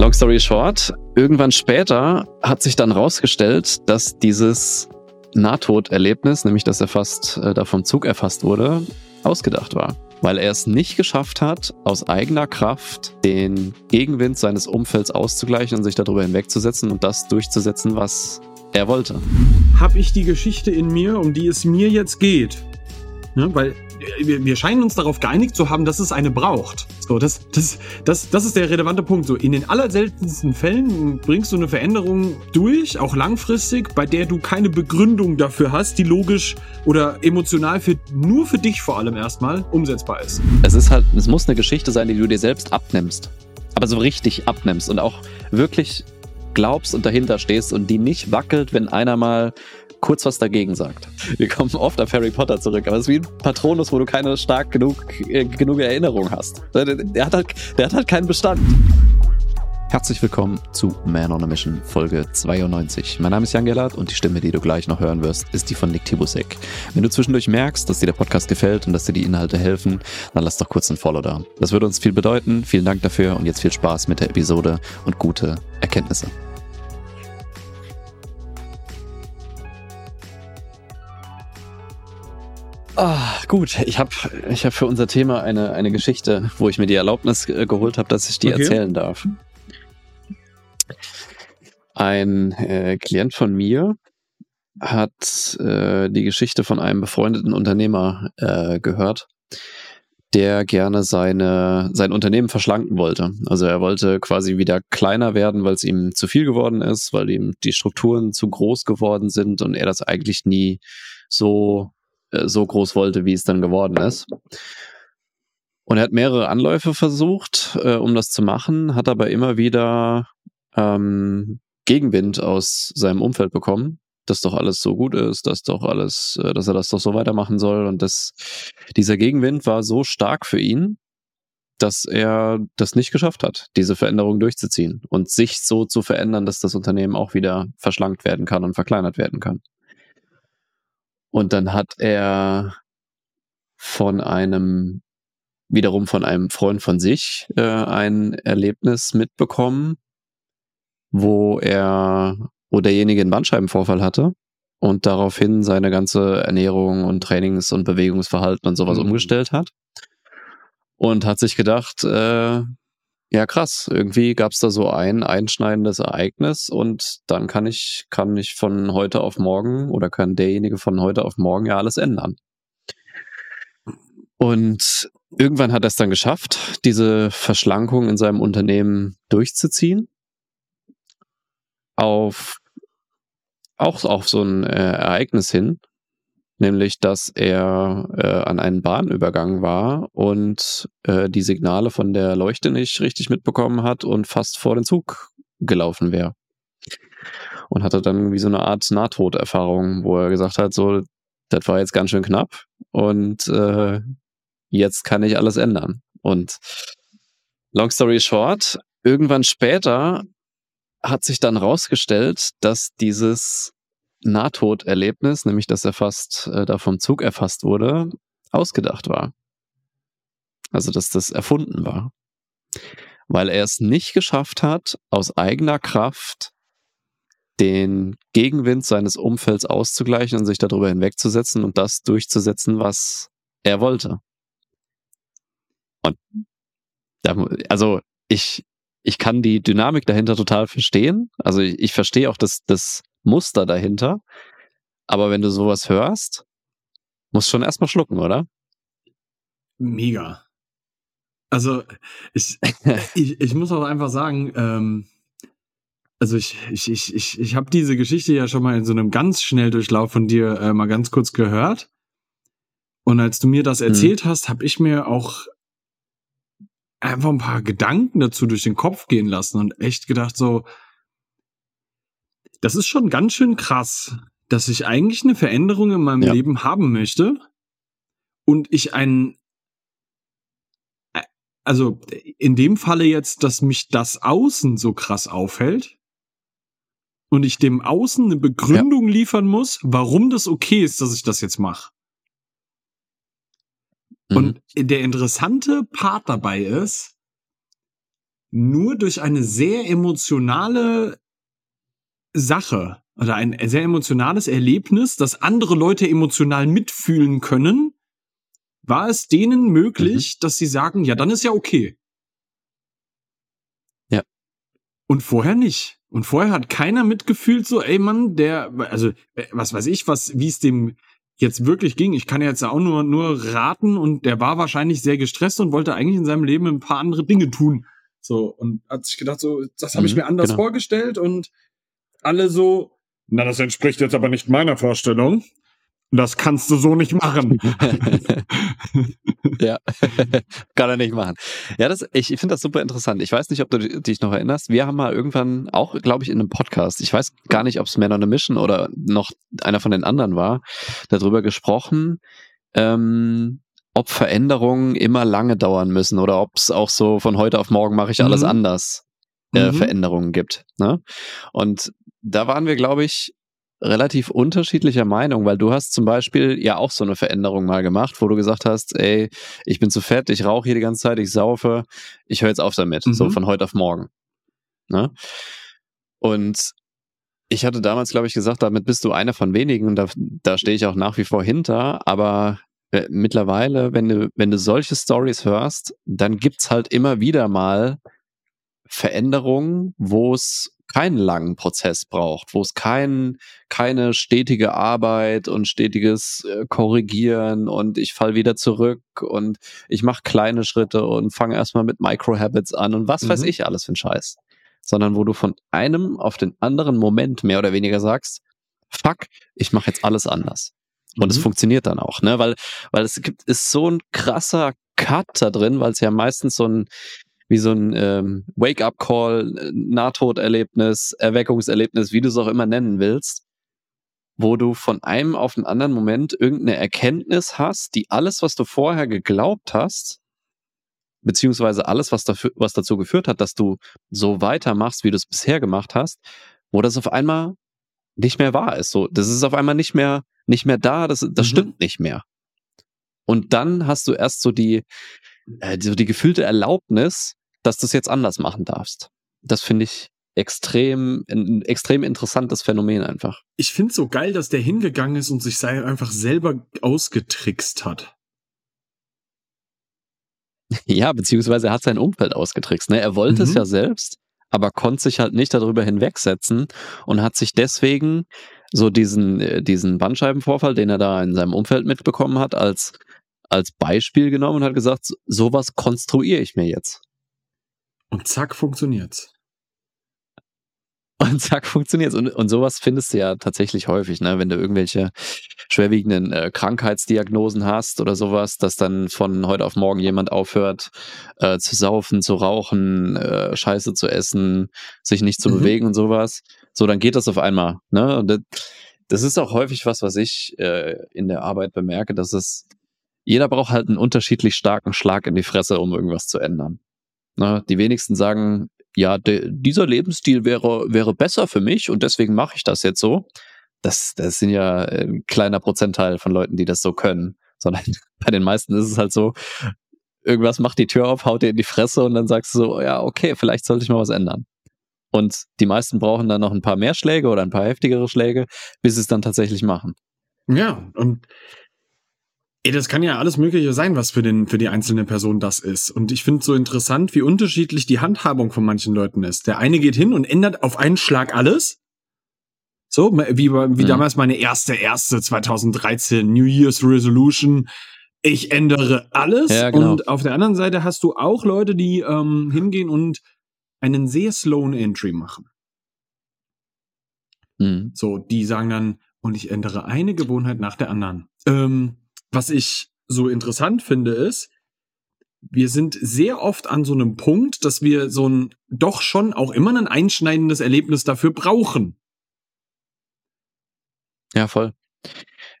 Long story short, irgendwann später hat sich dann rausgestellt, dass dieses Nahtoderlebnis, nämlich dass er fast äh, da vom Zug erfasst wurde, ausgedacht war. Weil er es nicht geschafft hat, aus eigener Kraft den Gegenwind seines Umfelds auszugleichen und sich darüber hinwegzusetzen und das durchzusetzen, was er wollte. Habe ich die Geschichte in mir, um die es mir jetzt geht? Ne? Weil wir, wir scheinen uns darauf geeinigt zu haben, dass es eine braucht. So, das, das, das, das ist der relevante Punkt. So, in den allerseltensten Fällen bringst du eine Veränderung durch, auch langfristig, bei der du keine Begründung dafür hast, die logisch oder emotional für, nur für dich vor allem erstmal umsetzbar ist. Es ist halt, es muss eine Geschichte sein, die du dir selbst abnimmst. Aber so richtig abnimmst und auch wirklich glaubst und dahinter stehst und die nicht wackelt, wenn einer mal kurz was dagegen sagt. Wir kommen oft auf Harry Potter zurück, aber es ist wie ein Patronus, wo du keine stark genug, äh, genug Erinnerung hast. Der, der, hat halt, der hat halt keinen Bestand. Herzlich willkommen zu Man on a Mission, Folge 92. Mein Name ist Jan Gellert und die Stimme, die du gleich noch hören wirst, ist die von Nick Tibusek. Wenn du zwischendurch merkst, dass dir der Podcast gefällt und dass dir die Inhalte helfen, dann lass doch kurz ein Follow da. Das würde uns viel bedeuten. Vielen Dank dafür und jetzt viel Spaß mit der Episode und gute Erkenntnisse. Ah, gut, ich habe ich hab für unser Thema eine, eine Geschichte, wo ich mir die Erlaubnis äh, geholt habe, dass ich die okay. erzählen darf. Ein äh, Klient von mir hat äh, die Geschichte von einem befreundeten Unternehmer äh, gehört, der gerne seine, sein Unternehmen verschlanken wollte. Also er wollte quasi wieder kleiner werden, weil es ihm zu viel geworden ist, weil ihm die Strukturen zu groß geworden sind und er das eigentlich nie so so groß wollte, wie es dann geworden ist. Und er hat mehrere Anläufe versucht, äh, um das zu machen, hat aber immer wieder ähm, Gegenwind aus seinem Umfeld bekommen, dass doch alles so gut ist, dass doch alles, äh, dass er das doch so weitermachen soll. Und das, dieser Gegenwind war so stark für ihn, dass er das nicht geschafft hat, diese Veränderung durchzuziehen und sich so zu verändern, dass das Unternehmen auch wieder verschlankt werden kann und verkleinert werden kann. Und dann hat er von einem, wiederum von einem Freund von sich, äh, ein Erlebnis mitbekommen, wo er, wo derjenige einen Bandscheibenvorfall hatte und daraufhin seine ganze Ernährung und Trainings- und Bewegungsverhalten und sowas mhm. umgestellt hat. Und hat sich gedacht, äh, ja, krass. Irgendwie gab es da so ein einschneidendes Ereignis und dann kann ich, kann ich von heute auf morgen oder kann derjenige von heute auf morgen ja alles ändern. Und irgendwann hat er es dann geschafft, diese Verschlankung in seinem Unternehmen durchzuziehen. Auf auch auf so ein äh, Ereignis hin, nämlich dass er äh, an einen Bahnübergang war und äh, die Signale von der Leuchte nicht richtig mitbekommen hat und fast vor den Zug gelaufen wäre. Und hatte dann wie so eine Art Nahtoderfahrung, wo er gesagt hat, so, das war jetzt ganz schön knapp und äh, jetzt kann ich alles ändern. Und long story short, irgendwann später hat sich dann rausgestellt, dass dieses Nahtoderlebnis, nämlich dass er fast äh, da vom Zug erfasst wurde, ausgedacht war. Also dass das erfunden war. Weil er es nicht geschafft hat, aus eigener Kraft den Gegenwind seines Umfelds auszugleichen und sich darüber hinwegzusetzen und das durchzusetzen, was er wollte. Und da, also ich, ich kann die Dynamik dahinter total verstehen. Also ich, ich verstehe auch das, das Muster dahinter. Aber wenn du sowas hörst, musst schon erstmal schlucken, oder? Mega. Also ich, ich, ich muss auch einfach sagen, ähm, also ich, ich, ich, ich, ich habe diese Geschichte ja schon mal in so einem ganz Schnelldurchlauf von dir äh, mal ganz kurz gehört. Und als du mir das hm. erzählt hm. hast, habe ich mir auch einfach ein paar Gedanken dazu durch den Kopf gehen lassen und echt gedacht so, das ist schon ganz schön krass, dass ich eigentlich eine Veränderung in meinem ja. Leben haben möchte und ich ein äh, also in dem Falle jetzt, dass mich das Außen so krass aufhält und ich dem Außen eine Begründung ja. liefern muss, warum das okay ist, dass ich das jetzt mache. Mhm. Und der interessante Part dabei ist, nur durch eine sehr emotionale Sache oder ein sehr emotionales Erlebnis, das andere Leute emotional mitfühlen können, war es denen möglich, mhm. dass sie sagen, ja, dann ist ja okay. Ja. Und vorher nicht. Und vorher hat keiner mitgefühlt, so, ey Mann, der, also, äh, was weiß ich, was, wie es dem jetzt wirklich ging. Ich kann jetzt auch nur, nur raten und der war wahrscheinlich sehr gestresst und wollte eigentlich in seinem Leben ein paar andere Dinge tun. So, und hat sich gedacht, so, das habe ich mhm, mir anders genau. vorgestellt und alle so, na, das entspricht jetzt aber nicht meiner Vorstellung. Das kannst du so nicht machen. ja, kann er nicht machen. Ja, das, ich finde das super interessant. Ich weiß nicht, ob du dich noch erinnerst. Wir haben mal irgendwann auch, glaube ich, in einem Podcast, ich weiß gar nicht, ob es Man on a Mission oder noch einer von den anderen war, darüber gesprochen, ähm, ob Veränderungen immer lange dauern müssen oder ob es auch so von heute auf morgen mache ich alles mhm. anders äh, mhm. Veränderungen gibt. Ne? Und da waren wir, glaube ich, relativ unterschiedlicher Meinung, weil du hast zum Beispiel ja auch so eine Veränderung mal gemacht, wo du gesagt hast, ey, ich bin zu fett, ich rauche hier die ganze Zeit, ich saufe, ich höre jetzt auf damit, mhm. so von heute auf morgen. Ne? Und ich hatte damals, glaube ich, gesagt, damit bist du einer von wenigen und da, da stehe ich auch nach wie vor hinter, aber äh, mittlerweile, wenn du, wenn du solche Stories hörst, dann gibt's halt immer wieder mal Veränderungen, wo es keinen langen Prozess braucht, wo es kein, keine stetige Arbeit und stetiges äh, Korrigieren und ich fall wieder zurück und ich mache kleine Schritte und fange erstmal mit Micro-Habits an und was mhm. weiß ich alles für ein Scheiß. Sondern wo du von einem auf den anderen Moment mehr oder weniger sagst, fuck, ich mache jetzt alles anders. Und mhm. es funktioniert dann auch, ne? Weil, weil es gibt, ist so ein krasser Cut da drin, weil es ja meistens so ein, wie so ein ähm, Wake-up-Call, Nahtoderlebnis, Erweckungserlebnis, wie du es auch immer nennen willst, wo du von einem auf den anderen Moment irgendeine Erkenntnis hast, die alles, was du vorher geglaubt hast, beziehungsweise alles, was, dafür, was dazu geführt hat, dass du so weitermachst, wie du es bisher gemacht hast, wo das auf einmal nicht mehr wahr ist. So, das ist auf einmal nicht mehr, nicht mehr da, das, das mhm. stimmt nicht mehr. Und dann hast du erst so die, äh, so die gefühlte Erlaubnis, dass du es jetzt anders machen darfst. Das finde ich extrem, ein extrem interessantes Phänomen einfach. Ich finde es so geil, dass der hingegangen ist und sich einfach selber ausgetrickst hat. Ja, beziehungsweise er hat sein Umfeld ausgetrickst. Ne? Er wollte mhm. es ja selbst, aber konnte sich halt nicht darüber hinwegsetzen und hat sich deswegen so diesen, äh, diesen Bandscheibenvorfall, den er da in seinem Umfeld mitbekommen hat, als, als Beispiel genommen und hat gesagt, sowas konstruiere ich mir jetzt. Und zack, funktioniert's. Und zack, funktioniert's. Und, und sowas findest du ja tatsächlich häufig, ne? Wenn du irgendwelche schwerwiegenden äh, Krankheitsdiagnosen hast oder sowas, dass dann von heute auf morgen jemand aufhört äh, zu saufen, zu rauchen, äh, Scheiße zu essen, sich nicht zu mhm. bewegen und sowas. So, dann geht das auf einmal. Ne? Und das, das ist auch häufig was, was ich äh, in der Arbeit bemerke, dass es jeder braucht halt einen unterschiedlich starken Schlag in die Fresse, um irgendwas zu ändern. Ne? Die wenigsten sagen, ja, de, dieser Lebensstil wäre, wäre besser für mich und deswegen mache ich das jetzt so. Das, das sind ja ein kleiner Prozentteil von Leuten, die das so können. Sondern bei den meisten ist es halt so, irgendwas macht die Tür auf, haut dir in die Fresse und dann sagst du so, ja, okay, vielleicht sollte ich mal was ändern. Und die meisten brauchen dann noch ein paar mehr Schläge oder ein paar heftigere Schläge, bis sie es dann tatsächlich machen. Ja, und Ey, das kann ja alles Mögliche sein, was für, den, für die einzelne Person das ist. Und ich finde so interessant, wie unterschiedlich die Handhabung von manchen Leuten ist. Der eine geht hin und ändert auf einen Schlag alles. So, wie, wie mhm. damals meine erste, erste 2013 New Year's Resolution. Ich ändere alles. Ja, genau. Und auf der anderen Seite hast du auch Leute, die ähm, hingehen und einen sehr slowen Entry machen. Mhm. So, die sagen dann, und ich ändere eine Gewohnheit nach der anderen. Ähm, was ich so interessant finde, ist, wir sind sehr oft an so einem Punkt, dass wir so ein doch schon auch immer ein einschneidendes Erlebnis dafür brauchen. Ja, voll.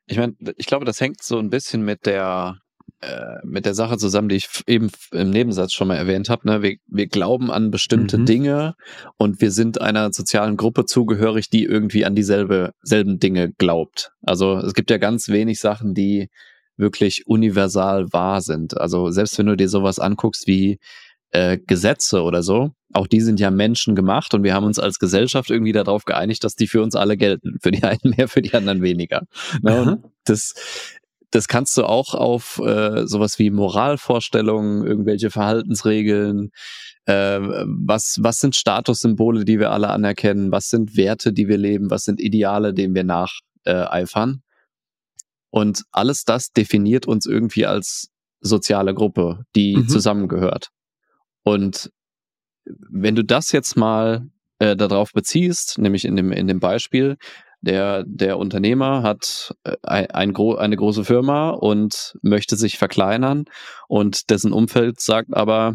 Ich meine, ich glaube, das hängt so ein bisschen mit der äh, mit der Sache zusammen, die ich eben im Nebensatz schon mal erwähnt habe. Ne? Wir, wir glauben an bestimmte mhm. Dinge und wir sind einer sozialen Gruppe zugehörig, die irgendwie an dieselbe selben Dinge glaubt. Also es gibt ja ganz wenig Sachen, die wirklich universal wahr sind. Also selbst wenn du dir sowas anguckst wie äh, Gesetze oder so, auch die sind ja Menschen gemacht und wir haben uns als Gesellschaft irgendwie darauf geeinigt, dass die für uns alle gelten. Für die einen mehr, für die anderen weniger. Ne? Das, das kannst du auch auf äh, sowas wie Moralvorstellungen, irgendwelche Verhaltensregeln, äh, was, was sind Statussymbole, die wir alle anerkennen, was sind Werte, die wir leben, was sind Ideale, denen wir nacheifern. Und alles das definiert uns irgendwie als soziale Gruppe, die mhm. zusammengehört. Und wenn du das jetzt mal äh, darauf beziehst, nämlich in dem, in dem Beispiel, der, der Unternehmer hat äh, ein, ein gro eine große Firma und möchte sich verkleinern und dessen Umfeld sagt aber,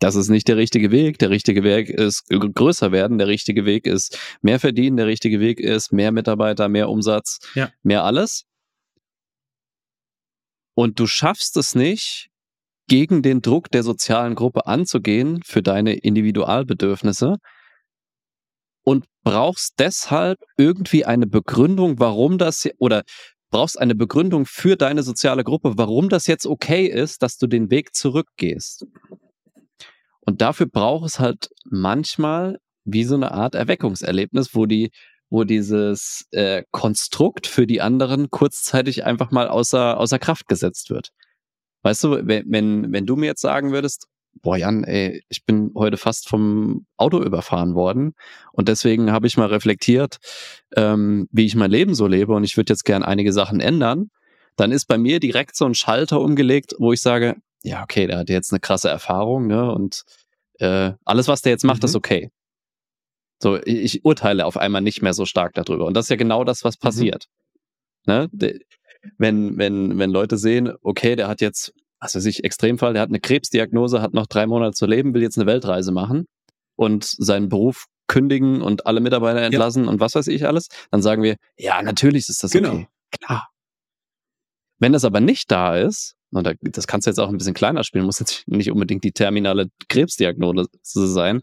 das ist nicht der richtige Weg. Der richtige Weg ist größer werden. Der richtige Weg ist mehr verdienen. Der richtige Weg ist mehr Mitarbeiter, mehr Umsatz, ja. mehr alles. Und du schaffst es nicht, gegen den Druck der sozialen Gruppe anzugehen für deine Individualbedürfnisse und brauchst deshalb irgendwie eine Begründung, warum das oder brauchst eine Begründung für deine soziale Gruppe, warum das jetzt okay ist, dass du den Weg zurückgehst. Und dafür braucht es halt manchmal wie so eine Art Erweckungserlebnis, wo die, wo dieses äh, Konstrukt für die anderen kurzzeitig einfach mal außer, außer Kraft gesetzt wird. Weißt du, wenn, wenn, wenn du mir jetzt sagen würdest, boah Jan, ey, ich bin heute fast vom Auto überfahren worden und deswegen habe ich mal reflektiert, ähm, wie ich mein Leben so lebe und ich würde jetzt gern einige Sachen ändern, dann ist bei mir direkt so ein Schalter umgelegt, wo ich sage, ja, okay, der hat jetzt eine krasse Erfahrung, ne? Und äh, alles, was der jetzt macht, mhm. ist okay. So, ich, urteile auf einmal nicht mehr so stark darüber. Und das ist ja genau das, was mhm. passiert. Mhm. Ne? De, wenn, wenn, wenn Leute sehen, okay, der hat jetzt, was weiß ich, Extremfall, der hat eine Krebsdiagnose, hat noch drei Monate zu leben, will jetzt eine Weltreise machen und seinen Beruf kündigen und alle Mitarbeiter entlassen ja. und was weiß ich alles, dann sagen wir, ja, natürlich ist das genau. okay. Klar. Wenn das aber nicht da ist, und das kannst du jetzt auch ein bisschen kleiner spielen, muss jetzt nicht unbedingt die terminale Krebsdiagnose sein,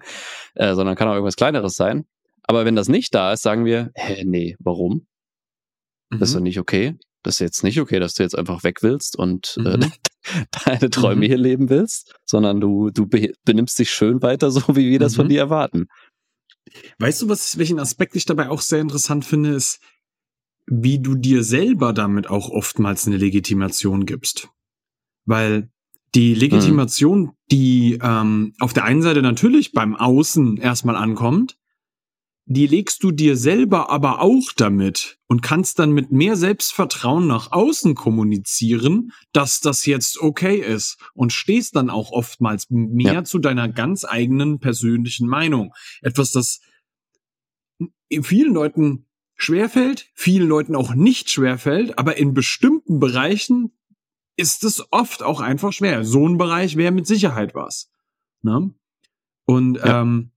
äh, sondern kann auch irgendwas Kleineres sein. Aber wenn das nicht da ist, sagen wir, hä, nee, warum? Mhm. Das ist doch mhm. nicht okay das ist jetzt nicht okay, dass du jetzt einfach weg willst und äh, mhm. äh, deine Träume mhm. hier leben willst, sondern du, du be benimmst dich schön weiter, so wie wir das von mhm. dir erwarten. Weißt du, was, welchen Aspekt ich dabei auch sehr interessant finde, ist, wie du dir selber damit auch oftmals eine Legitimation gibst. Weil die Legitimation, mhm. die ähm, auf der einen Seite natürlich beim Außen erstmal ankommt, die legst du dir selber aber auch damit und kannst dann mit mehr Selbstvertrauen nach außen kommunizieren, dass das jetzt okay ist und stehst dann auch oftmals mehr ja. zu deiner ganz eigenen persönlichen Meinung. Etwas, das vielen Leuten schwerfällt, vielen Leuten auch nicht schwerfällt, aber in bestimmten Bereichen ist es oft auch einfach schwer. So ein Bereich wäre mit Sicherheit was. Ne? Und ja. ähm,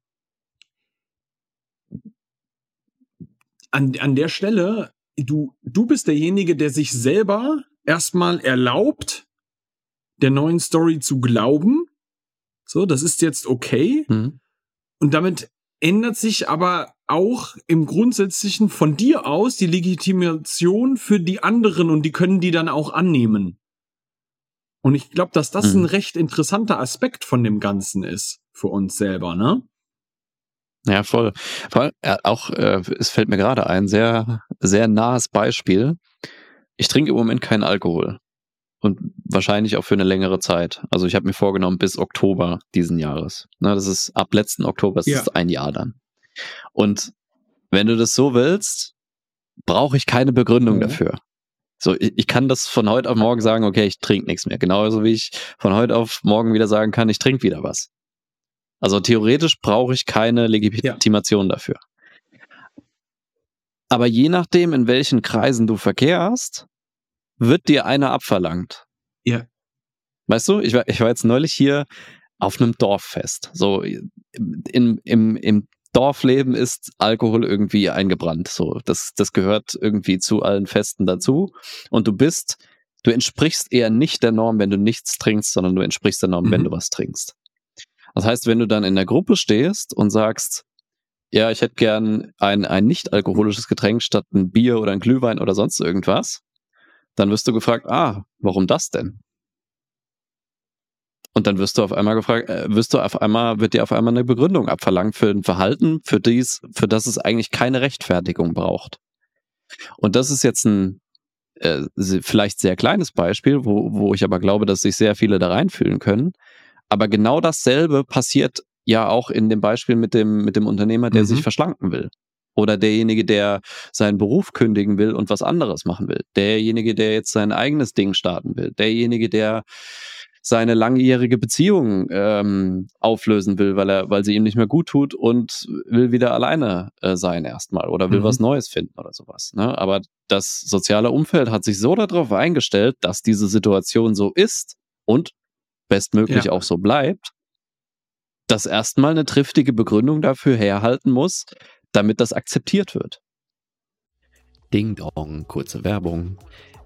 an, an der Stelle, du, du bist derjenige, der sich selber erstmal erlaubt, der neuen Story zu glauben. So, das ist jetzt okay. Mhm. Und damit ändert sich aber auch im Grundsätzlichen von dir aus die Legitimation für die anderen und die können die dann auch annehmen. Und ich glaube, dass das mhm. ein recht interessanter Aspekt von dem Ganzen ist für uns selber, ne? Ja, voll. Vor äh, auch, äh, es fällt mir gerade ein, sehr, sehr nahes Beispiel. Ich trinke im Moment keinen Alkohol. Und wahrscheinlich auch für eine längere Zeit. Also ich habe mir vorgenommen, bis Oktober diesen Jahres. Na, das ist ab letzten Oktober, das ja. ist ein Jahr dann. Und wenn du das so willst, brauche ich keine Begründung mhm. dafür. So, ich, ich, kann das von heute auf morgen sagen, okay, ich trinke nichts mehr. Genauso wie ich von heute auf morgen wieder sagen kann, ich trinke wieder was. Also theoretisch brauche ich keine Legitimation ja. dafür. Aber je nachdem, in welchen Kreisen du verkehrst, wird dir einer abverlangt. Ja. Weißt du, ich war, ich war jetzt neulich hier auf einem Dorffest. So, in, im, im Dorfleben ist Alkohol irgendwie eingebrannt. So, das, das gehört irgendwie zu allen Festen dazu. Und du bist, du entsprichst eher nicht der Norm, wenn du nichts trinkst, sondern du entsprichst der Norm, mhm. wenn du was trinkst. Das heißt, wenn du dann in der Gruppe stehst und sagst, ja, ich hätte gern ein, ein nicht alkoholisches Getränk statt ein Bier oder ein Glühwein oder sonst irgendwas, dann wirst du gefragt, ah, warum das denn? Und dann wirst du auf einmal gefragt, äh, wirst du auf einmal, wird dir auf einmal eine Begründung abverlangt für ein Verhalten, für dies, für das es eigentlich keine Rechtfertigung braucht. Und das ist jetzt ein äh, vielleicht sehr kleines Beispiel, wo, wo ich aber glaube, dass sich sehr viele da reinfühlen können. Aber genau dasselbe passiert ja auch in dem Beispiel mit dem, mit dem Unternehmer, der mhm. sich verschlanken will. Oder derjenige, der seinen Beruf kündigen will und was anderes machen will. Derjenige, der jetzt sein eigenes Ding starten will. Derjenige, der seine langjährige Beziehung ähm, auflösen will, weil er, weil sie ihm nicht mehr gut tut und will wieder alleine äh, sein erstmal oder will mhm. was Neues finden oder sowas. Ne? Aber das soziale Umfeld hat sich so darauf eingestellt, dass diese Situation so ist und bestmöglich ja. auch so bleibt, dass erstmal eine triftige Begründung dafür herhalten muss, damit das akzeptiert wird. Ding Dong, kurze Werbung.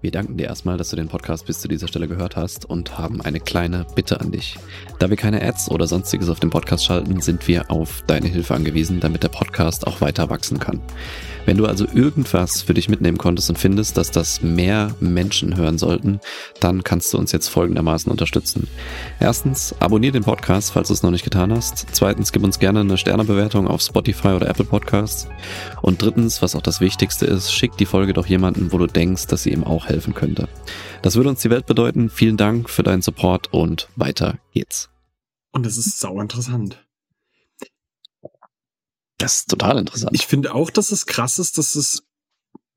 Wir danken dir erstmal, dass du den Podcast bis zu dieser Stelle gehört hast und haben eine kleine Bitte an dich. Da wir keine Ads oder sonstiges auf dem Podcast schalten, sind wir auf deine Hilfe angewiesen, damit der Podcast auch weiter wachsen kann. Wenn du also irgendwas für dich mitnehmen konntest und findest, dass das mehr Menschen hören sollten, dann kannst du uns jetzt folgendermaßen unterstützen. Erstens, abonniere den Podcast, falls du es noch nicht getan hast. Zweitens, gib uns gerne eine Sternebewertung auf Spotify oder Apple Podcasts. Und drittens, was auch das Wichtigste ist, schick die Folge doch jemanden, wo du denkst, dass sie ihm auch helfen könnte. Das würde uns die Welt bedeuten. Vielen Dank für deinen Support und weiter geht's. Und es ist sau interessant. Das ist total interessant. Ich finde auch, dass es krass ist, dass es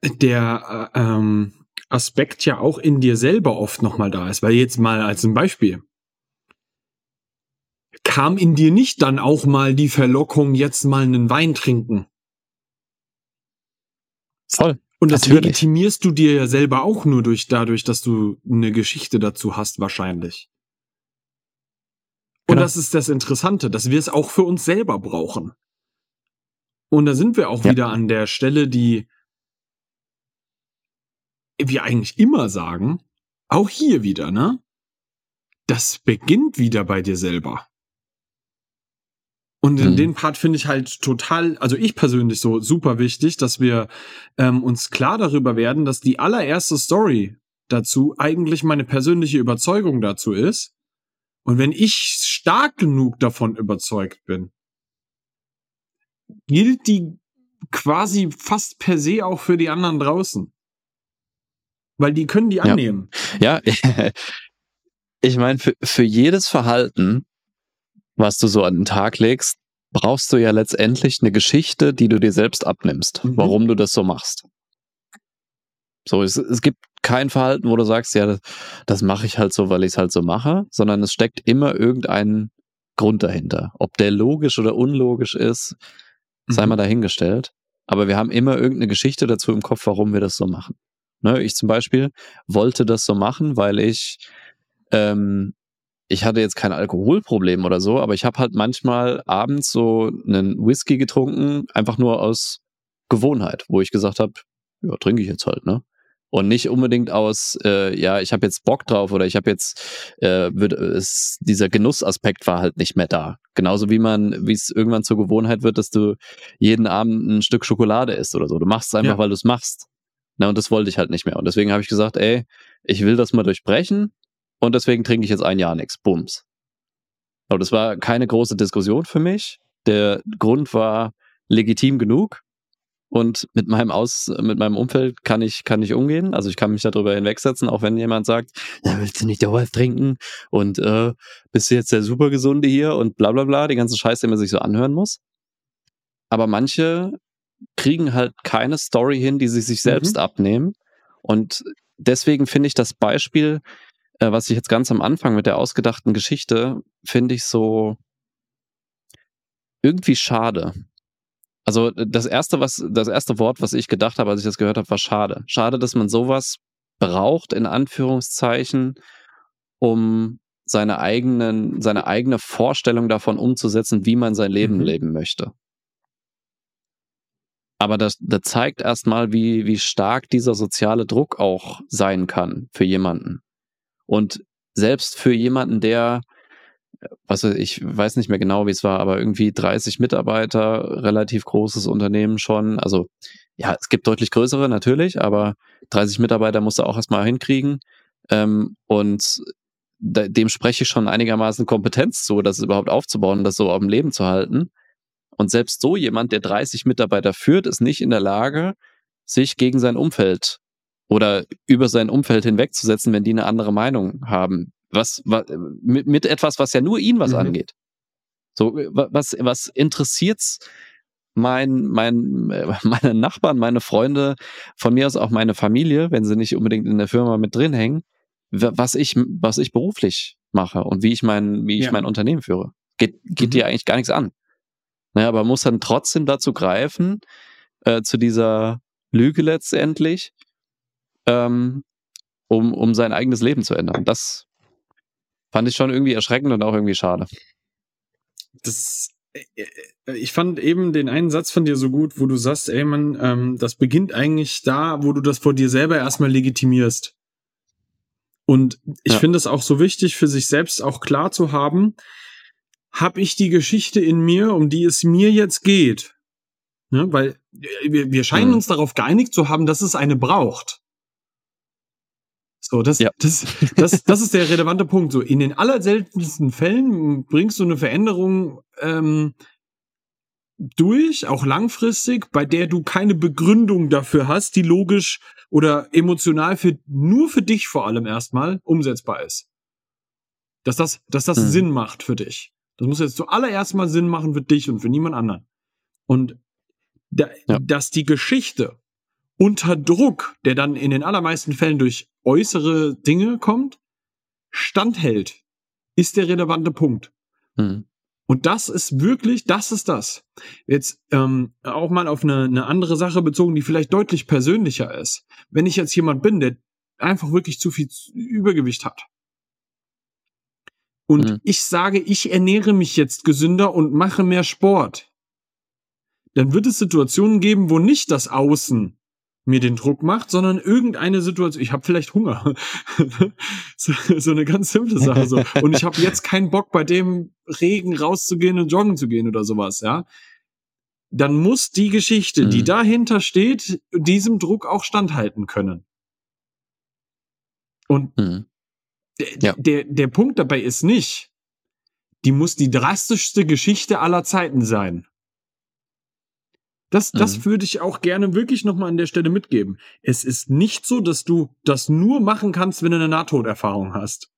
der äh, ähm, Aspekt ja auch in dir selber oft nochmal da ist. Weil jetzt mal als ein Beispiel. Kam in dir nicht dann auch mal die Verlockung, jetzt mal einen Wein trinken? Voll. Und das Natürlich. legitimierst du dir ja selber auch nur durch dadurch, dass du eine Geschichte dazu hast, wahrscheinlich. Und genau. das ist das Interessante, dass wir es auch für uns selber brauchen. Und da sind wir auch ja. wieder an der Stelle, die wir eigentlich immer sagen, auch hier wieder, ne? Das beginnt wieder bei dir selber. Und in mhm. den Part finde ich halt total, also ich persönlich so super wichtig, dass wir ähm, uns klar darüber werden, dass die allererste Story dazu eigentlich meine persönliche Überzeugung dazu ist. Und wenn ich stark genug davon überzeugt bin, gilt die quasi fast per se auch für die anderen draußen. Weil die können die ja. annehmen. Ja, ich meine, für, für jedes Verhalten, was du so an den Tag legst, brauchst du ja letztendlich eine Geschichte, die du dir selbst abnimmst, mhm. warum du das so machst. So, es, es gibt kein Verhalten, wo du sagst, ja, das, das mache ich halt so, weil ich es halt so mache, sondern es steckt immer irgendein Grund dahinter. Ob der logisch oder unlogisch ist, sei mhm. mal dahingestellt. Aber wir haben immer irgendeine Geschichte dazu im Kopf, warum wir das so machen. Ne, ich zum Beispiel wollte das so machen, weil ich, ähm, ich hatte jetzt kein Alkoholproblem oder so, aber ich habe halt manchmal abends so einen Whisky getrunken, einfach nur aus Gewohnheit, wo ich gesagt habe, ja, trinke ich jetzt halt, ne? und nicht unbedingt aus, äh, ja, ich habe jetzt Bock drauf oder ich habe jetzt, äh, wird, es, dieser Genussaspekt war halt nicht mehr da. Genauso wie man, wie es irgendwann zur Gewohnheit wird, dass du jeden Abend ein Stück Schokolade isst oder so. Du machst es einfach, ja. weil du es machst. Na, und das wollte ich halt nicht mehr. Und deswegen habe ich gesagt, ey, ich will das mal durchbrechen und deswegen trinke ich jetzt ein Jahr nichts. Bums. Aber das war keine große Diskussion für mich. Der Grund war legitim genug und mit meinem Aus, mit meinem Umfeld kann ich, kann ich umgehen. Also ich kann mich darüber hinwegsetzen, auch wenn jemand sagt, ja, willst du nicht dauerhaft trinken? Und äh, bist du jetzt der Supergesunde hier und bla bla bla, die ganze Scheiße, den man sich so anhören muss. Aber manche kriegen halt keine Story hin, die sie sich selbst mhm. abnehmen. Und deswegen finde ich das Beispiel, äh, was ich jetzt ganz am Anfang mit der ausgedachten Geschichte, finde ich so irgendwie schade. Also das erste, was das erste Wort, was ich gedacht habe, als ich das gehört habe, war schade. Schade, dass man sowas braucht in Anführungszeichen, um seine eigenen seine eigene Vorstellung davon umzusetzen, wie man sein Leben mhm. leben möchte. Aber das, das zeigt erstmal, wie, wie stark dieser soziale Druck auch sein kann für jemanden. Und selbst für jemanden, der was ich weiß nicht mehr genau, wie es war, aber irgendwie 30 Mitarbeiter, relativ großes Unternehmen schon. Also ja, es gibt deutlich größere natürlich, aber 30 Mitarbeiter musst du auch erstmal hinkriegen. Ähm, und dem spreche ich schon einigermaßen Kompetenz zu, das überhaupt aufzubauen, das so am Leben zu halten. Und selbst so jemand, der 30 Mitarbeiter führt, ist nicht in der Lage, sich gegen sein Umfeld oder über sein Umfeld hinwegzusetzen, wenn die eine andere Meinung haben. Was, was mit, mit etwas, was ja nur ihn was mhm. angeht. So, was, was interessiert's mein, mein, meine Nachbarn, meine Freunde, von mir aus auch meine Familie, wenn sie nicht unbedingt in der Firma mit drin hängen, was ich, was ich beruflich mache und wie ich mein, wie ich ja. mein Unternehmen führe. Geht, geht mhm. dir eigentlich gar nichts an. Naja, aber muss dann trotzdem dazu greifen, äh, zu dieser Lüge letztendlich, ähm, um, um sein eigenes Leben zu ändern. Das fand ich schon irgendwie erschreckend und auch irgendwie schade. Das, äh, äh, ich fand eben den einen Satz von dir so gut, wo du sagst, ey man, ähm, das beginnt eigentlich da, wo du das vor dir selber erstmal legitimierst. Und ich ja. finde es auch so wichtig, für sich selbst auch klar zu haben, habe ich die Geschichte in mir, um die es mir jetzt geht. Ne? Weil äh, wir, wir scheinen mhm. uns darauf geeinigt zu haben, dass es eine braucht. So, das, ja. das, das, das ist der relevante Punkt. So, in den allerseltensten Fällen bringst du eine Veränderung ähm, durch, auch langfristig, bei der du keine Begründung dafür hast, die logisch oder emotional für nur für dich vor allem erstmal umsetzbar ist. Dass das, dass das mhm. Sinn macht für dich. Das muss jetzt zuallererst mal Sinn machen für dich und für niemand anderen. Und da, ja. dass die Geschichte unter Druck, der dann in den allermeisten Fällen durch äußere Dinge kommt, standhält, ist der relevante Punkt. Mhm. Und das ist wirklich, das ist das. Jetzt ähm, auch mal auf eine, eine andere Sache bezogen, die vielleicht deutlich persönlicher ist. Wenn ich jetzt jemand bin, der einfach wirklich zu viel Übergewicht hat. Und mhm. ich sage, ich ernähre mich jetzt gesünder und mache mehr Sport. Dann wird es Situationen geben, wo nicht das Außen mir den Druck macht, sondern irgendeine Situation. Ich habe vielleicht Hunger. so, so, eine ganz simple Sache. So. Und ich habe jetzt keinen Bock, bei dem Regen rauszugehen und joggen zu gehen oder sowas, ja. Dann muss die Geschichte, mhm. die dahinter steht, diesem Druck auch standhalten können. Und mhm. ja. der, der Punkt dabei ist nicht, die muss die drastischste Geschichte aller Zeiten sein. Das, das mhm. würde ich auch gerne wirklich nochmal an der Stelle mitgeben. Es ist nicht so, dass du das nur machen kannst, wenn du eine Nahtoderfahrung hast.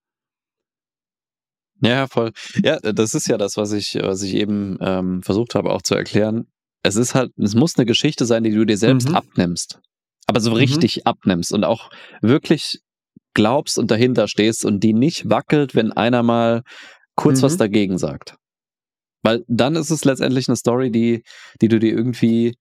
Ja, voll. Ja, das ist ja das, was ich, was ich eben ähm, versucht habe auch zu erklären. Es ist halt, es muss eine Geschichte sein, die du dir selbst mhm. abnimmst. Aber so mhm. richtig mhm. abnimmst und auch wirklich glaubst und dahinter stehst und die nicht wackelt, wenn einer mal kurz was mhm. dagegen sagt. Weil dann ist es letztendlich eine Story, die, die du dir irgendwie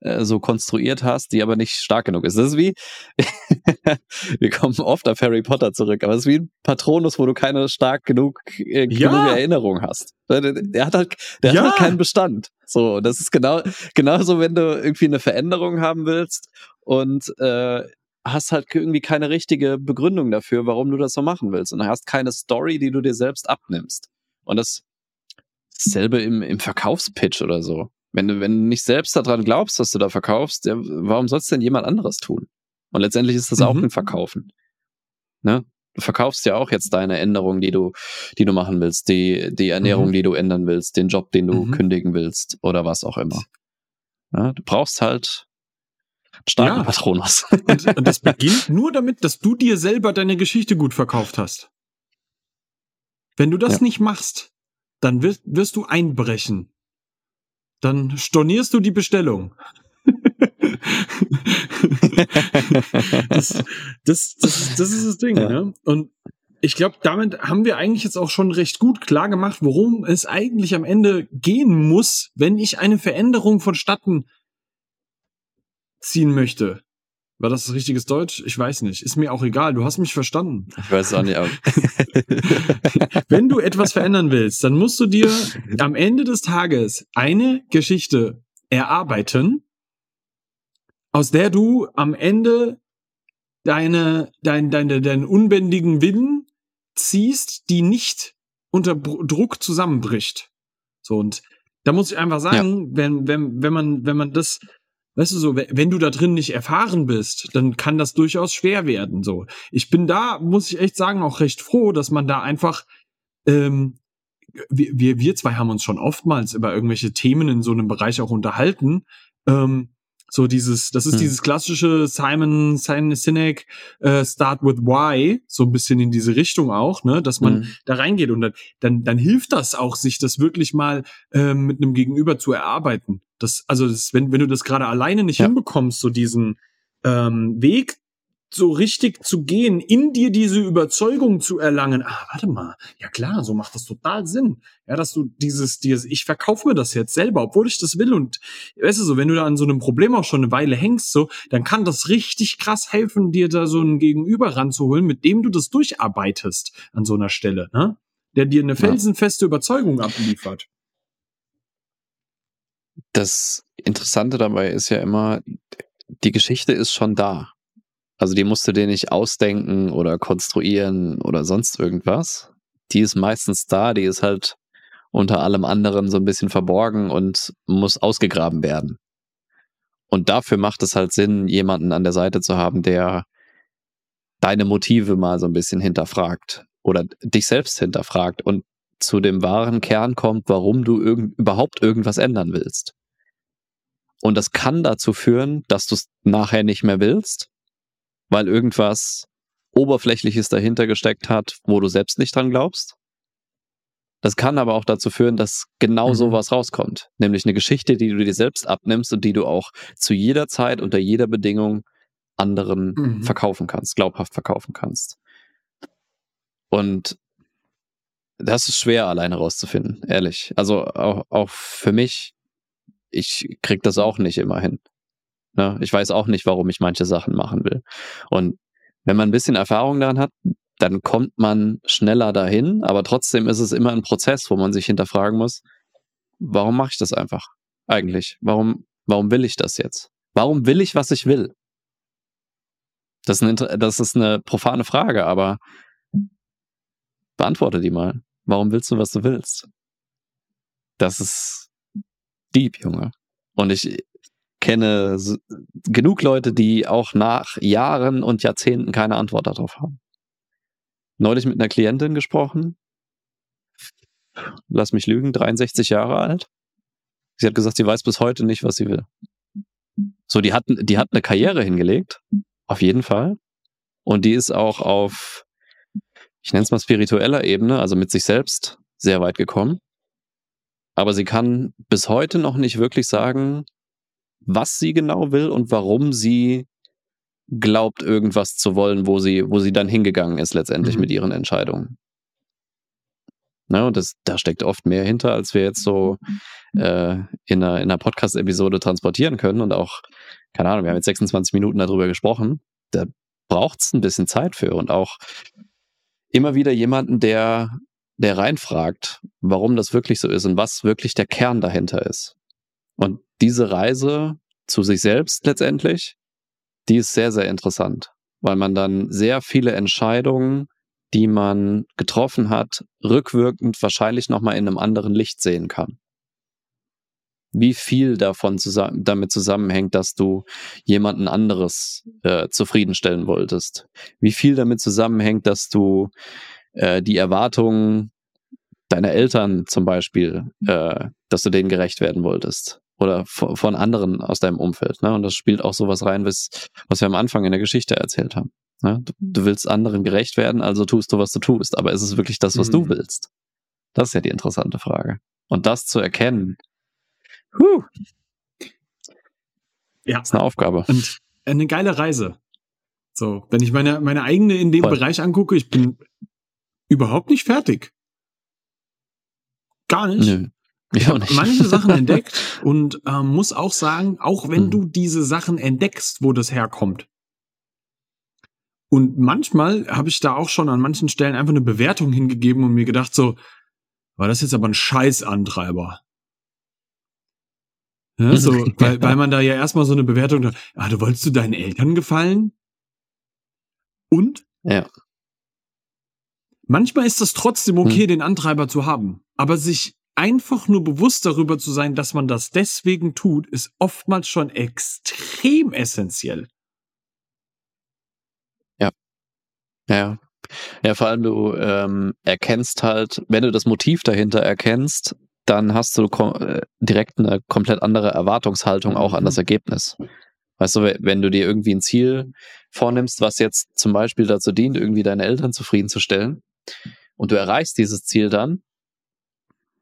äh, so konstruiert hast, die aber nicht stark genug ist. Das ist wie, wir kommen oft auf Harry Potter zurück, aber es ist wie ein Patronus, wo du keine stark genug, äh, ja. genug Erinnerung hast. Der, der hat halt, der ja. hat halt keinen Bestand. So, das ist genau, genauso, wenn du irgendwie eine Veränderung haben willst und äh, hast halt irgendwie keine richtige Begründung dafür, warum du das so machen willst. Und hast keine Story, die du dir selbst abnimmst. Und das Dasselbe im, im Verkaufspitch oder so. Wenn du, wenn du nicht selbst daran glaubst, dass du da verkaufst, ja, warum sollst denn jemand anderes tun? Und letztendlich ist das mhm. auch ein Verkaufen. Ne? Du verkaufst ja auch jetzt deine Änderung, die du, die du machen willst, die, die Ernährung, mhm. die du ändern willst, den Job, den du mhm. kündigen willst oder was auch immer. Ja, du brauchst halt starken ja. Patronus. Und, und das beginnt nur damit, dass du dir selber deine Geschichte gut verkauft hast. Wenn du das ja. nicht machst, dann wirst, wirst du einbrechen. Dann stornierst du die Bestellung. das, das, das, das ist das Ding, ja. ne? Und ich glaube, damit haben wir eigentlich jetzt auch schon recht gut klar gemacht, worum es eigentlich am Ende gehen muss, wenn ich eine Veränderung vonstatten ziehen möchte. War das das richtiges Deutsch? Ich weiß nicht. Ist mir auch egal. Du hast mich verstanden. Ich weiß es auch nicht. Wenn du etwas verändern willst, dann musst du dir am Ende des Tages eine Geschichte erarbeiten, aus der du am Ende deine, dein, deine, deinen unbändigen Willen ziehst, die nicht unter Druck zusammenbricht. So, und da muss ich einfach sagen, ja. wenn, wenn, wenn man, wenn man das Weißt du so, wenn du da drin nicht erfahren bist, dann kann das durchaus schwer werden. So, ich bin da, muss ich echt sagen, auch recht froh, dass man da einfach ähm, wir, wir zwei haben uns schon oftmals über irgendwelche Themen in so einem Bereich auch unterhalten. Ähm, so dieses, das ist hm. dieses klassische Simon, Simon Sinek, äh, Start with Why, so ein bisschen in diese Richtung auch, ne, dass man hm. da reingeht und dann, dann, dann hilft das auch, sich das wirklich mal äh, mit einem Gegenüber zu erarbeiten. Das, also das, wenn, wenn du das gerade alleine nicht ja. hinbekommst, so diesen ähm, Weg so richtig zu gehen, in dir diese Überzeugung zu erlangen. Ah, warte mal. Ja klar, so macht das total Sinn. Ja, dass du dieses, dieses, ich verkaufe mir das jetzt selber, obwohl ich das will. Und weißt du so, wenn du da an so einem Problem auch schon eine Weile hängst, so, dann kann das richtig krass helfen, dir da so ein Gegenüber ranzuholen, mit dem du das durcharbeitest an so einer Stelle, ne? Der dir eine felsenfeste Überzeugung abliefert. Das Interessante dabei ist ja immer, die Geschichte ist schon da. Also die musst du dir nicht ausdenken oder konstruieren oder sonst irgendwas. Die ist meistens da, die ist halt unter allem anderen so ein bisschen verborgen und muss ausgegraben werden. Und dafür macht es halt Sinn, jemanden an der Seite zu haben, der deine Motive mal so ein bisschen hinterfragt oder dich selbst hinterfragt und zu dem wahren Kern kommt, warum du irgend, überhaupt irgendwas ändern willst. Und das kann dazu führen, dass du es nachher nicht mehr willst weil irgendwas Oberflächliches dahinter gesteckt hat, wo du selbst nicht dran glaubst. Das kann aber auch dazu führen, dass genau mhm. sowas rauskommt. Nämlich eine Geschichte, die du dir selbst abnimmst und die du auch zu jeder Zeit unter jeder Bedingung anderen mhm. verkaufen kannst, glaubhaft verkaufen kannst. Und das ist schwer alleine rauszufinden, ehrlich. Also auch, auch für mich, ich krieg das auch nicht immer hin. Ne? Ich weiß auch nicht, warum ich manche Sachen machen will. Und wenn man ein bisschen Erfahrung daran hat, dann kommt man schneller dahin, aber trotzdem ist es immer ein Prozess, wo man sich hinterfragen muss, warum mache ich das einfach eigentlich? Warum, warum will ich das jetzt? Warum will ich, was ich will? Das ist eine, das ist eine profane Frage, aber beantworte die mal. Warum willst du, was du willst? Das ist deep, Junge. Und ich, kenne genug Leute, die auch nach Jahren und Jahrzehnten keine Antwort darauf haben. Neulich mit einer Klientin gesprochen. Lass mich lügen, 63 Jahre alt. Sie hat gesagt, sie weiß bis heute nicht, was sie will. So, die hat, die hat eine Karriere hingelegt. Auf jeden Fall. Und die ist auch auf, ich nenne es mal spiritueller Ebene, also mit sich selbst sehr weit gekommen. Aber sie kann bis heute noch nicht wirklich sagen, was sie genau will und warum sie glaubt, irgendwas zu wollen, wo sie, wo sie dann hingegangen ist letztendlich mhm. mit ihren Entscheidungen. Ne, und das, da steckt oft mehr hinter, als wir jetzt so äh, in einer, in einer Podcast-Episode transportieren können. Und auch, keine Ahnung, wir haben jetzt 26 Minuten darüber gesprochen. Da braucht es ein bisschen Zeit für und auch immer wieder jemanden, der, der reinfragt, warum das wirklich so ist und was wirklich der Kern dahinter ist. Und diese Reise zu sich selbst letztendlich, die ist sehr, sehr interessant, weil man dann sehr viele Entscheidungen, die man getroffen hat, rückwirkend wahrscheinlich nochmal in einem anderen Licht sehen kann. Wie viel davon zusammen, damit zusammenhängt, dass du jemanden anderes äh, zufriedenstellen wolltest. Wie viel damit zusammenhängt, dass du äh, die Erwartungen deiner Eltern zum Beispiel, äh, dass du denen gerecht werden wolltest oder von anderen aus deinem Umfeld. Ne? Und das spielt auch sowas rein, was, was wir am Anfang in der Geschichte erzählt haben. Ne? Du, du, willst anderen gerecht werden, also tust du, was du tust. Aber ist es wirklich das, was mhm. du willst? Das ist ja die interessante Frage. Und das zu erkennen, huh, ja. ist eine Aufgabe. Und eine geile Reise. So, wenn ich meine, meine eigene in dem Voll. Bereich angucke, ich bin überhaupt nicht fertig. Gar nicht. Nö. Ich habe manche Sachen entdeckt und ähm, muss auch sagen, auch wenn hm. du diese Sachen entdeckst, wo das herkommt. Und manchmal habe ich da auch schon an manchen Stellen einfach eine Bewertung hingegeben und mir gedacht so, war das jetzt aber ein Scheißantreiber. Ja, so, weil, weil man da ja erstmal so eine Bewertung hat, ah, du wolltest du deinen Eltern gefallen? Und? Ja. Manchmal ist das trotzdem okay, hm. den Antreiber zu haben. Aber sich einfach nur bewusst darüber zu sein, dass man das deswegen tut, ist oftmals schon extrem essentiell. Ja. Ja. Ja, vor allem du ähm, erkennst halt, wenn du das Motiv dahinter erkennst, dann hast du äh, direkt eine komplett andere Erwartungshaltung auch an das mhm. Ergebnis. Weißt du, wenn du dir irgendwie ein Ziel vornimmst, was jetzt zum Beispiel dazu dient, irgendwie deine Eltern zufriedenzustellen, und du erreichst dieses Ziel dann,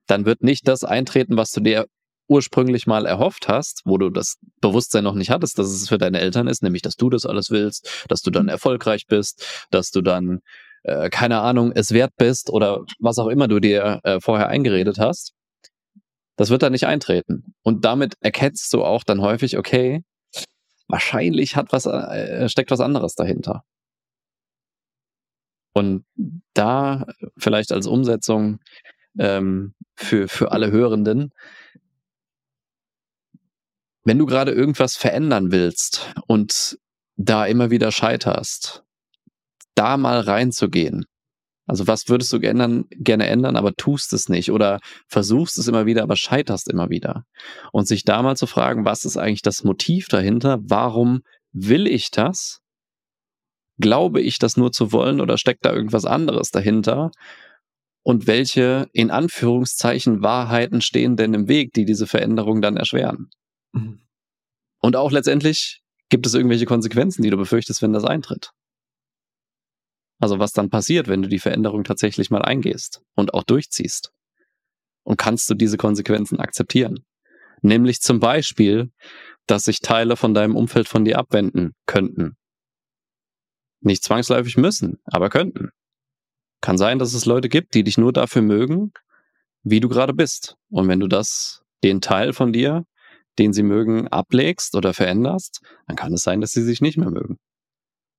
dann wird nicht das eintreten, was du dir ursprünglich mal erhofft hast, wo du das Bewusstsein noch nicht hattest, dass es für deine Eltern ist, nämlich dass du das alles willst, dass du dann mhm. erfolgreich bist, dass du dann, äh, keine Ahnung, es wert bist oder was auch immer du dir äh, vorher eingeredet hast. Das wird dann nicht eintreten. Und damit erkennst du auch dann häufig, okay, wahrscheinlich hat was, äh, steckt was anderes dahinter. Und da vielleicht als Umsetzung ähm, für, für alle Hörenden, wenn du gerade irgendwas verändern willst und da immer wieder scheiterst, da mal reinzugehen. Also was würdest du gerne, gerne ändern, aber tust es nicht oder versuchst es immer wieder, aber scheiterst immer wieder. Und sich da mal zu fragen, was ist eigentlich das Motiv dahinter? Warum will ich das? Glaube ich das nur zu wollen oder steckt da irgendwas anderes dahinter? Und welche in Anführungszeichen Wahrheiten stehen denn im Weg, die diese Veränderung dann erschweren? Mhm. Und auch letztendlich gibt es irgendwelche Konsequenzen, die du befürchtest, wenn das eintritt. Also was dann passiert, wenn du die Veränderung tatsächlich mal eingehst und auch durchziehst. Und kannst du diese Konsequenzen akzeptieren? Nämlich zum Beispiel, dass sich Teile von deinem Umfeld von dir abwenden könnten. Nicht zwangsläufig müssen, aber könnten. Kann sein, dass es Leute gibt, die dich nur dafür mögen, wie du gerade bist. Und wenn du das, den Teil von dir, den sie mögen, ablegst oder veränderst, dann kann es sein, dass sie sich nicht mehr mögen.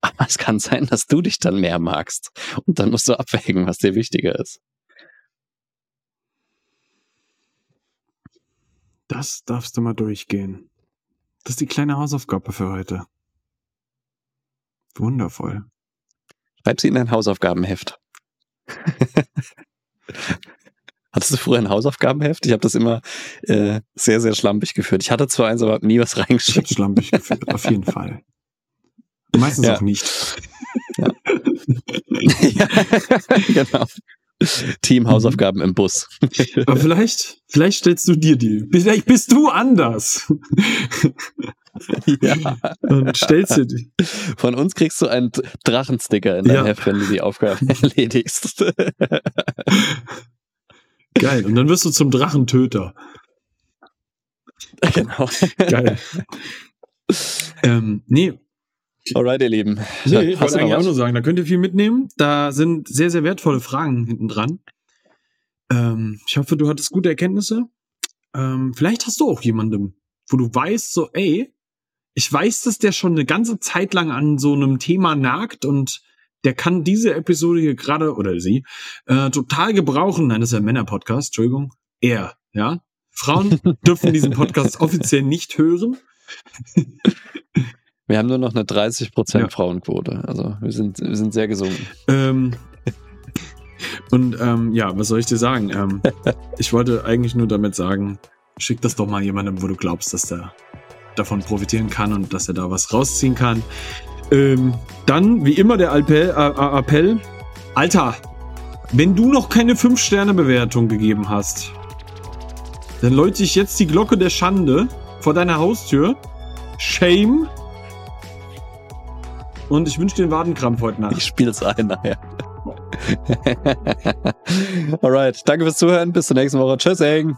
Aber es kann sein, dass du dich dann mehr magst. Und dann musst du abwägen, was dir wichtiger ist. Das darfst du mal durchgehen. Das ist die kleine Hausaufgabe für heute. Wundervoll. Schreib sie in dein Hausaufgabenheft. Hattest du früher ein Hausaufgabenheft? Ich habe das immer äh, sehr, sehr schlampig geführt. Ich hatte zwar eins, aber nie was reingeschrieben. Ich schlampig geführt, auf jeden Fall. Meistens ja. auch nicht. Ja. ja. genau. Team Hausaufgaben mhm. im Bus. Aber vielleicht, vielleicht stellst du dir die. Vielleicht bist du anders. ja. Und stellst du die. Von uns kriegst du einen Drachensticker in dein ja. Heft, wenn du die Aufgaben erledigst. Geil. Und dann wirst du zum Drachentöter. Genau. Geil. ähm, nee, Alright, ihr Lieben. Nee, ich wollte eigentlich auch nur sagen, da könnt ihr viel mitnehmen. Da sind sehr, sehr wertvolle Fragen hinten dran. Ähm, ich hoffe, du hattest gute Erkenntnisse. Ähm, vielleicht hast du auch jemandem, wo du weißt, so, ey, ich weiß, dass der schon eine ganze Zeit lang an so einem Thema nagt und der kann diese Episode hier gerade, oder sie, äh, total gebrauchen. Nein, das ist ja ein Männer-Podcast, Entschuldigung. Er, ja. Frauen dürfen diesen Podcast offiziell nicht hören. Wir haben nur noch eine 30% ja. Frauenquote. Also wir sind, wir sind sehr gesunken. Ähm, und ähm, ja, was soll ich dir sagen? Ähm, ich wollte eigentlich nur damit sagen, schick das doch mal jemandem, wo du glaubst, dass der davon profitieren kann und dass er da was rausziehen kann. Ähm, dann, wie immer, der Appell, äh, Appell. Alter, wenn du noch keine 5-Sterne-Bewertung gegeben hast, dann läute ich jetzt die Glocke der Schande vor deiner Haustür. Shame und ich wünsche dir einen Wadenkrampf heute Nacht. Ich spiele es ein nachher. Alright, danke fürs Zuhören. Bis zur nächsten Woche. Tschüss, Eng.